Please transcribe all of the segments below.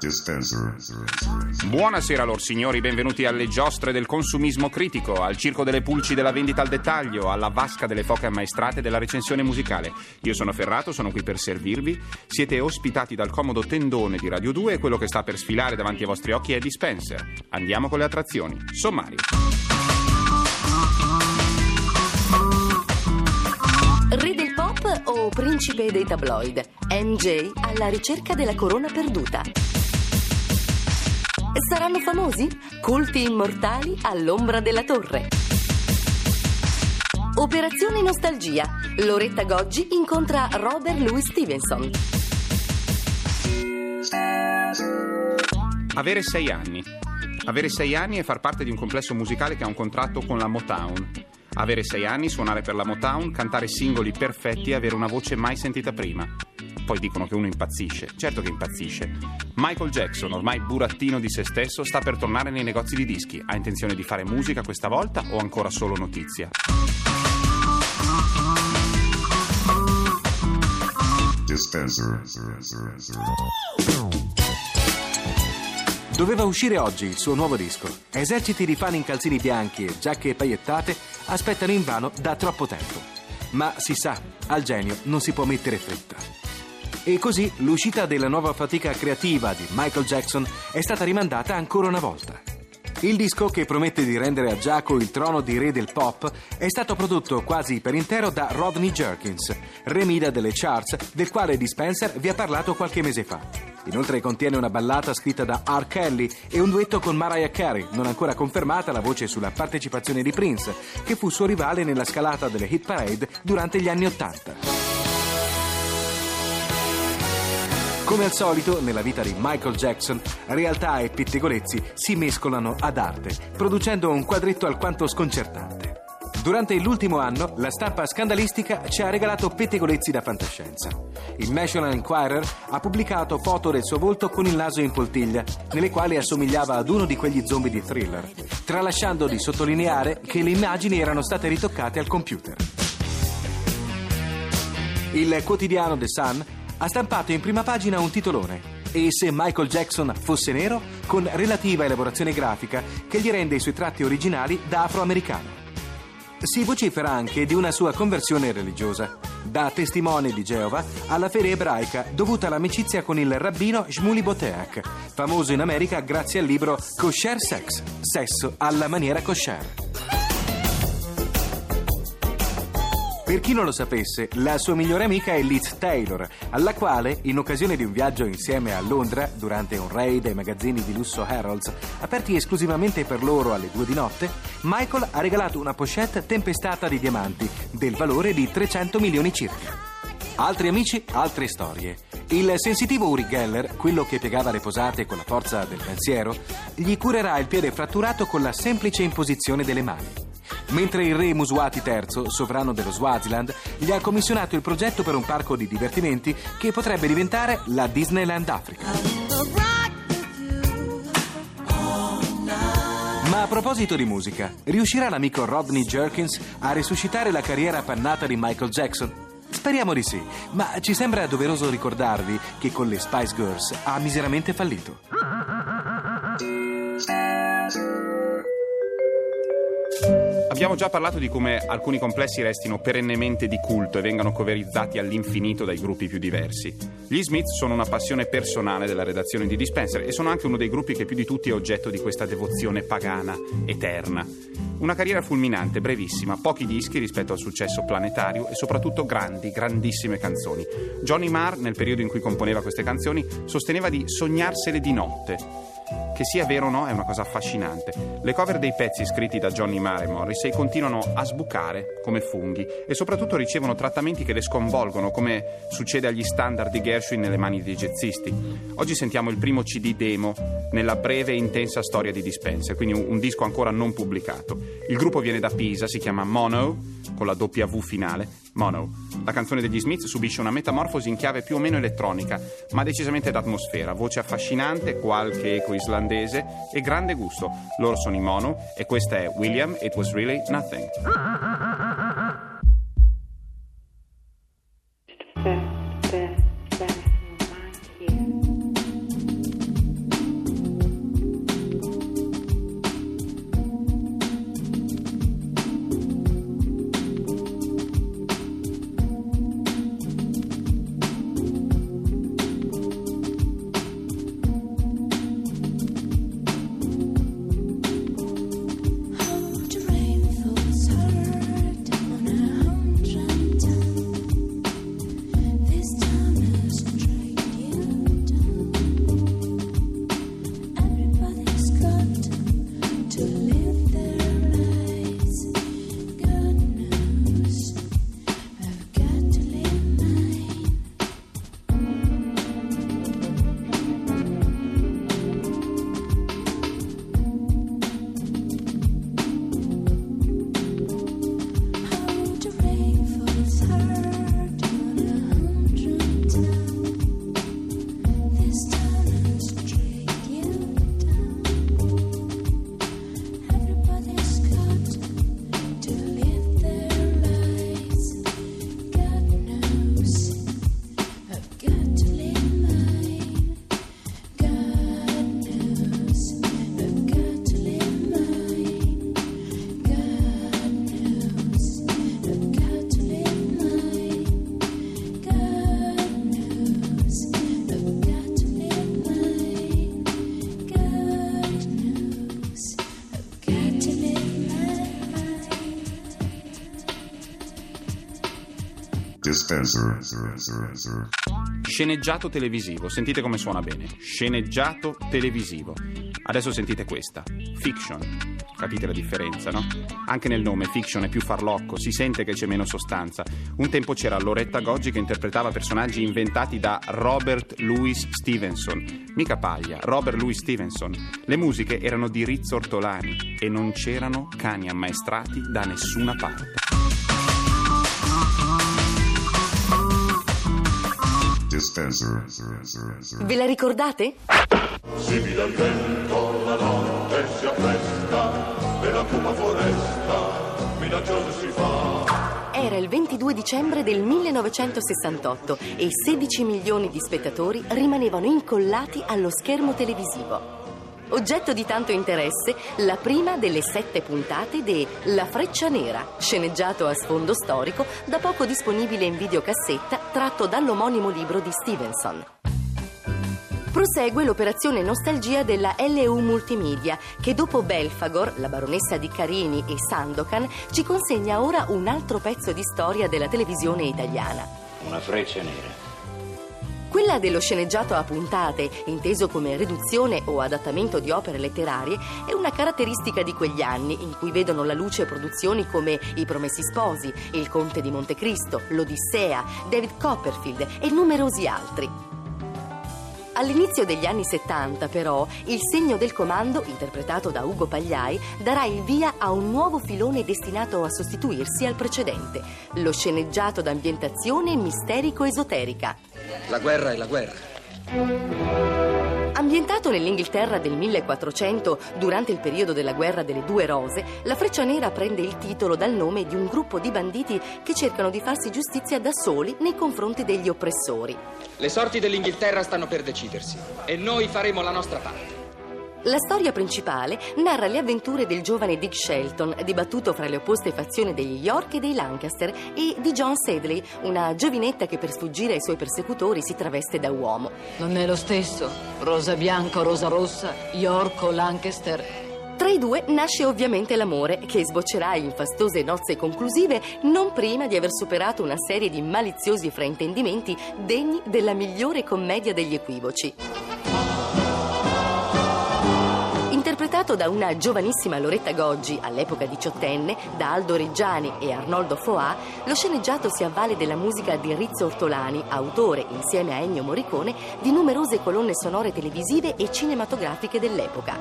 Dispenser. Buonasera lor signori, benvenuti alle giostre del consumismo critico, al circo delle pulci della vendita al dettaglio, alla vasca delle foche ammaestrate della recensione musicale. Io sono Ferrato, sono qui per servirvi. Siete ospitati dal comodo tendone di Radio 2 e quello che sta per sfilare davanti ai vostri occhi è Dispenser. Andiamo con le attrazioni. Sommario. Re del pop o principe dei tabloid? MJ alla ricerca della corona perduta. Saranno famosi? Culti immortali all'ombra della torre. Operazione Nostalgia. Loretta Goggi incontra Robert Louis Stevenson. Avere sei anni. Avere sei anni e far parte di un complesso musicale che ha un contratto con la Motown. Avere sei anni, suonare per la Motown, cantare singoli perfetti e avere una voce mai sentita prima. Poi dicono che uno impazzisce. Certo che impazzisce. Michael Jackson, ormai burattino di se stesso, sta per tornare nei negozi di dischi. Ha intenzione di fare musica questa volta o ancora solo notizia? Dispenser. Doveva uscire oggi il suo nuovo disco. Eserciti di fan in calzini bianchi e giacche pagliettate aspettano invano da troppo tempo. Ma si sa, al genio non si può mettere fretta. E così l'uscita della nuova fatica creativa di Michael Jackson è stata rimandata ancora una volta. Il disco, che promette di rendere a Giacomo il trono di re del pop, è stato prodotto quasi per intero da Rodney Jerkins, remida delle charts, del quale Dispenser vi ha parlato qualche mese fa. Inoltre contiene una ballata scritta da R. Kelly e un duetto con Mariah Carey, non ancora confermata la voce sulla partecipazione di Prince, che fu suo rivale nella scalata delle hit parade durante gli anni Ottanta. Come al solito, nella vita di Michael Jackson, realtà e pettegolezzi si mescolano ad arte, producendo un quadretto alquanto sconcertante. Durante l'ultimo anno, la stampa scandalistica ci ha regalato pettegolezzi da fantascienza. Il National Enquirer ha pubblicato foto del suo volto con il naso in poltiglia, nelle quali assomigliava ad uno di quegli zombie di thriller, tralasciando di sottolineare che le immagini erano state ritoccate al computer. Il quotidiano The Sun ha stampato in prima pagina un titolone. E se Michael Jackson fosse nero, con relativa elaborazione grafica che gli rende i suoi tratti originali da afroamericano. Si vocifera anche di una sua conversione religiosa, da testimone di Geova alla fede ebraica dovuta all'amicizia con il rabbino Shmuli Boteach, famoso in America grazie al libro Kosher Sex, sesso alla maniera kosher. Per chi non lo sapesse, la sua migliore amica è Liz Taylor, alla quale, in occasione di un viaggio insieme a Londra, durante un raid ai magazzini di lusso Harrods, aperti esclusivamente per loro alle due di notte, Michael ha regalato una pochette tempestata di diamanti, del valore di 300 milioni circa. Altri amici, altre storie. Il sensitivo Uri Geller, quello che piegava le posate con la forza del pensiero, gli curerà il piede fratturato con la semplice imposizione delle mani mentre il re Musuati III, sovrano dello Swaziland, gli ha commissionato il progetto per un parco di divertimenti che potrebbe diventare la Disneyland Africa. Ma a proposito di musica, riuscirà l'amico Rodney Jerkins a risuscitare la carriera appannata di Michael Jackson? Speriamo di sì, ma ci sembra doveroso ricordarvi che con le Spice Girls ha miseramente fallito. Abbiamo già parlato di come alcuni complessi restino perennemente di culto e vengano coverizzati all'infinito dai gruppi più diversi. Gli Smith sono una passione personale della redazione di Dispenser e sono anche uno dei gruppi che più di tutti è oggetto di questa devozione pagana, eterna. Una carriera fulminante, brevissima, pochi dischi rispetto al successo planetario e soprattutto grandi, grandissime canzoni. Johnny Marr, nel periodo in cui componeva queste canzoni, sosteneva di sognarsele di notte Che sia vero o no è una cosa affascinante. Le cover dei pezzi scritti da Johnny Marr e Morrissey continuano a sbucare come funghi e soprattutto ricevono trattamenti che le sconvolgono, come succede agli standard di Gershwin nelle mani dei jazzisti. Oggi sentiamo il primo CD demo nella breve e intensa storia di Dispenser, quindi un, un disco ancora non pubblicato. Il gruppo viene da Pisa, si chiama Mono, con la W finale, Mono. La canzone degli Smith subisce una metamorfosi in chiave più o meno elettronica, ma decisamente d'atmosfera, voce affascinante, qualche eco islandese e grande gusto. Loro sono i Mono e questa è William, It Was Really Nothing. Dispenser. Sceneggiato televisivo, sentite come suona bene. Sceneggiato televisivo. Adesso sentite questa. Fiction. Capite la differenza, no? Anche nel nome fiction è più farlocco, si sente che c'è meno sostanza. Un tempo c'era Loretta Goggi che interpretava personaggi inventati da Robert Louis Stevenson. Mica paglia, Robert Louis Stevenson. Le musiche erano di Rizzo Ortolani e non c'erano cani ammaestrati da nessuna parte. Dispenser. Ve la ricordate? Simile al vento la notte si appresta e la cupa foresta minacciosa si fa. Era il 22 dicembre del 1968 e 16 milioni di spettatori rimanevano incollati allo schermo televisivo. Oggetto di tanto interesse, la prima delle sette puntate de La Freccia Nera, sceneggiato a sfondo storico, da poco disponibile in videocassetta, tratto dall'omonimo libro di Stevenson. Prosegue l'operazione nostalgia della LU Multimedia, che dopo Belfagor, la baronessa di Carini e Sandokan, ci consegna ora un altro pezzo di storia della televisione italiana. Una freccia nera. Quella dello sceneggiato a puntate, inteso come riduzione o adattamento di opere letterarie, è una caratteristica di quegli anni in cui vedono la luce produzioni come I Promessi Sposi, Il Conte di Montecristo, L'Odissea, David Copperfield e numerosi altri. All'inizio degli anni 70, però, il segno del comando, interpretato da Ugo Pagliai, darà il via a un nuovo filone destinato a sostituirsi al precedente, lo sceneggiato d'ambientazione misterico-esoterica. La guerra è la guerra. Ambientato nell'Inghilterra del 1400, durante il periodo della guerra delle due rose, la Freccia Nera prende il titolo dal nome di un gruppo di banditi che cercano di farsi giustizia da soli nei confronti degli oppressori. Le sorti dell'Inghilterra stanno per decidersi e noi faremo la nostra parte. La storia principale narra le avventure del giovane Dick Shelton, dibattuto fra le opposte fazioni degli York e dei Lancaster, e di John Sedley, una giovinetta che per sfuggire ai suoi persecutori si traveste da uomo. Non è lo stesso. Rosa bianca o rosa rossa, York o Lancaster. Tra i due nasce ovviamente l'amore, che sboccerà in fastose nozze conclusive non prima di aver superato una serie di maliziosi fraintendimenti degni della migliore commedia degli equivoci. Ideato da una giovanissima Loretta Goggi, all'epoca diciottenne, da Aldo Reggiani e Arnoldo Foà, lo sceneggiato si avvale della musica di Rizzo Ortolani, autore, insieme a Ennio Morricone, di numerose colonne sonore televisive e cinematografiche dell'epoca.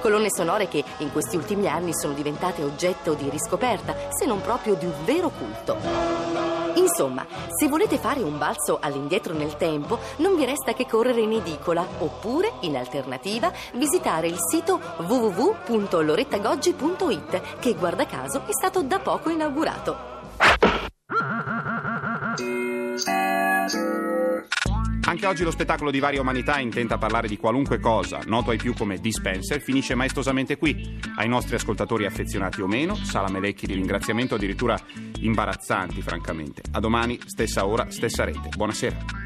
Colonne sonore che in questi ultimi anni sono diventate oggetto di riscoperta, se non proprio di un vero culto. Insomma, se volete fare un balzo all'indietro nel tempo, non vi resta che correre in edicola oppure, in alternativa, visitare il sito www.lorettagoggi.it che guarda caso è stato da poco inaugurato. Anche oggi lo spettacolo di varia umanità intenta parlare di qualunque cosa, noto ai più come Dispenser, finisce maestosamente qui. Ai nostri ascoltatori affezionati o meno, salamelecchi di ringraziamento addirittura imbarazzanti, francamente. A domani, stessa ora, stessa rete. Buonasera.